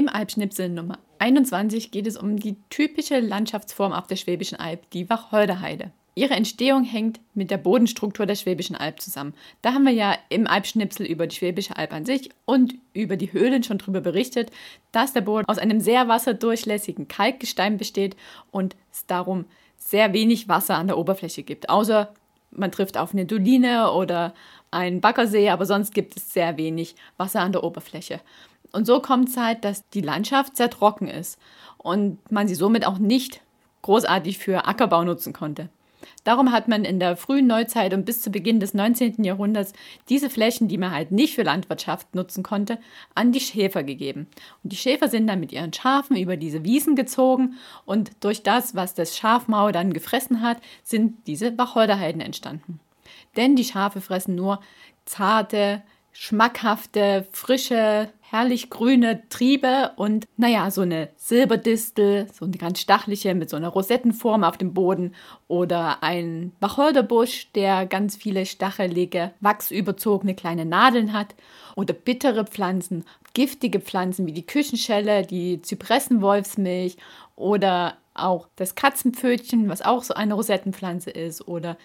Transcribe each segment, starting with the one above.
Im Alpschnipsel Nummer 21 geht es um die typische Landschaftsform auf der Schwäbischen Alb, die Wacholderheide. Ihre Entstehung hängt mit der Bodenstruktur der Schwäbischen Alb zusammen. Da haben wir ja im Alpschnipsel über die Schwäbische Alb an sich und über die Höhlen schon darüber berichtet, dass der Boden aus einem sehr wasserdurchlässigen Kalkgestein besteht und es darum sehr wenig Wasser an der Oberfläche gibt. Außer man trifft auf eine Doline oder einen Baggersee, aber sonst gibt es sehr wenig Wasser an der Oberfläche. Und so kommt es halt, dass die Landschaft sehr trocken ist und man sie somit auch nicht großartig für Ackerbau nutzen konnte. Darum hat man in der frühen Neuzeit und bis zu Beginn des 19. Jahrhunderts diese Flächen, die man halt nicht für Landwirtschaft nutzen konnte, an die Schäfer gegeben. Und die Schäfer sind dann mit ihren Schafen über diese Wiesen gezogen und durch das, was das Schafmaul dann gefressen hat, sind diese Wacholderheiden entstanden. Denn die Schafe fressen nur zarte, schmackhafte, frische, herrlich grüne Triebe und naja, so eine Silberdistel, so eine ganz stachliche mit so einer Rosettenform auf dem Boden oder ein Wacholderbusch, der ganz viele stachelige, wachsüberzogene kleine Nadeln hat oder bittere Pflanzen, giftige Pflanzen wie die Küchenschelle, die Zypressenwolfsmilch oder auch das Katzenpfötchen, was auch so eine Rosettenpflanze ist, oder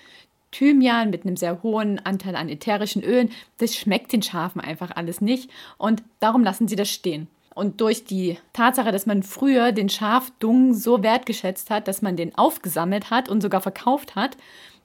Thymian mit einem sehr hohen Anteil an ätherischen Ölen, das schmeckt den Schafen einfach alles nicht und darum lassen sie das stehen. Und durch die Tatsache, dass man früher den Schafdung so wertgeschätzt hat, dass man den aufgesammelt hat und sogar verkauft hat,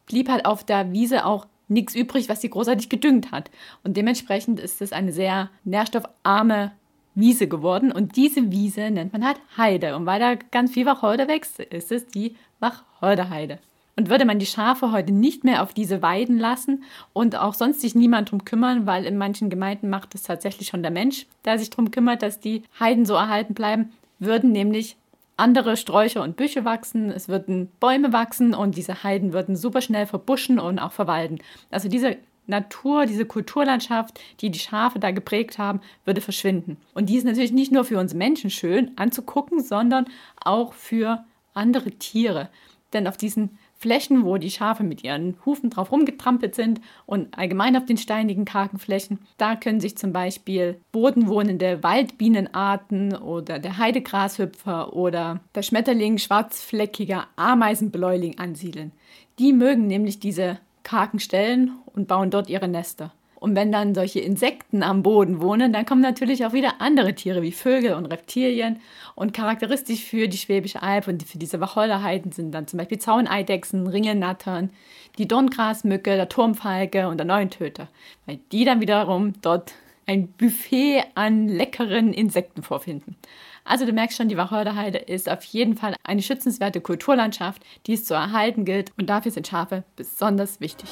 blieb halt auf der Wiese auch nichts übrig, was sie großartig gedüngt hat. Und dementsprechend ist es eine sehr nährstoffarme Wiese geworden. Und diese Wiese nennt man halt Heide. Und weil da ganz viel Wacholder wächst, ist es die Wacholderheide. Und würde man die Schafe heute nicht mehr auf diese Weiden lassen und auch sonst sich niemand drum kümmern, weil in manchen Gemeinden macht es tatsächlich schon der Mensch, der sich darum kümmert, dass die Heiden so erhalten bleiben, würden nämlich andere Sträucher und Büsche wachsen, es würden Bäume wachsen und diese Heiden würden super schnell verbuschen und auch verwalden. Also diese Natur, diese Kulturlandschaft, die die Schafe da geprägt haben, würde verschwinden. Und die ist natürlich nicht nur für uns Menschen schön anzugucken, sondern auch für andere Tiere. Denn auf diesen Flächen, wo die Schafe mit ihren Hufen drauf rumgetrampelt sind und allgemein auf den steinigen, kargen Flächen. Da können sich zum Beispiel bodenwohnende Waldbienenarten oder der Heidegrashüpfer oder der Schmetterling schwarzfleckiger Ameisenbläuling ansiedeln. Die mögen nämlich diese kargen Stellen und bauen dort ihre Nester. Und wenn dann solche Insekten am Boden wohnen, dann kommen natürlich auch wieder andere Tiere wie Vögel und Reptilien. Und charakteristisch für die Schwäbische Alb und für diese Wacholderheiden sind dann zum Beispiel Zauneidechsen, Ringelnattern, die Dorngrasmücke, der Turmfalke und der Neuntöter. Weil die dann wiederum dort ein Buffet an leckeren Insekten vorfinden. Also du merkst schon, die Wacholderheide ist auf jeden Fall eine schützenswerte Kulturlandschaft, die es zu erhalten gilt und dafür sind Schafe besonders wichtig.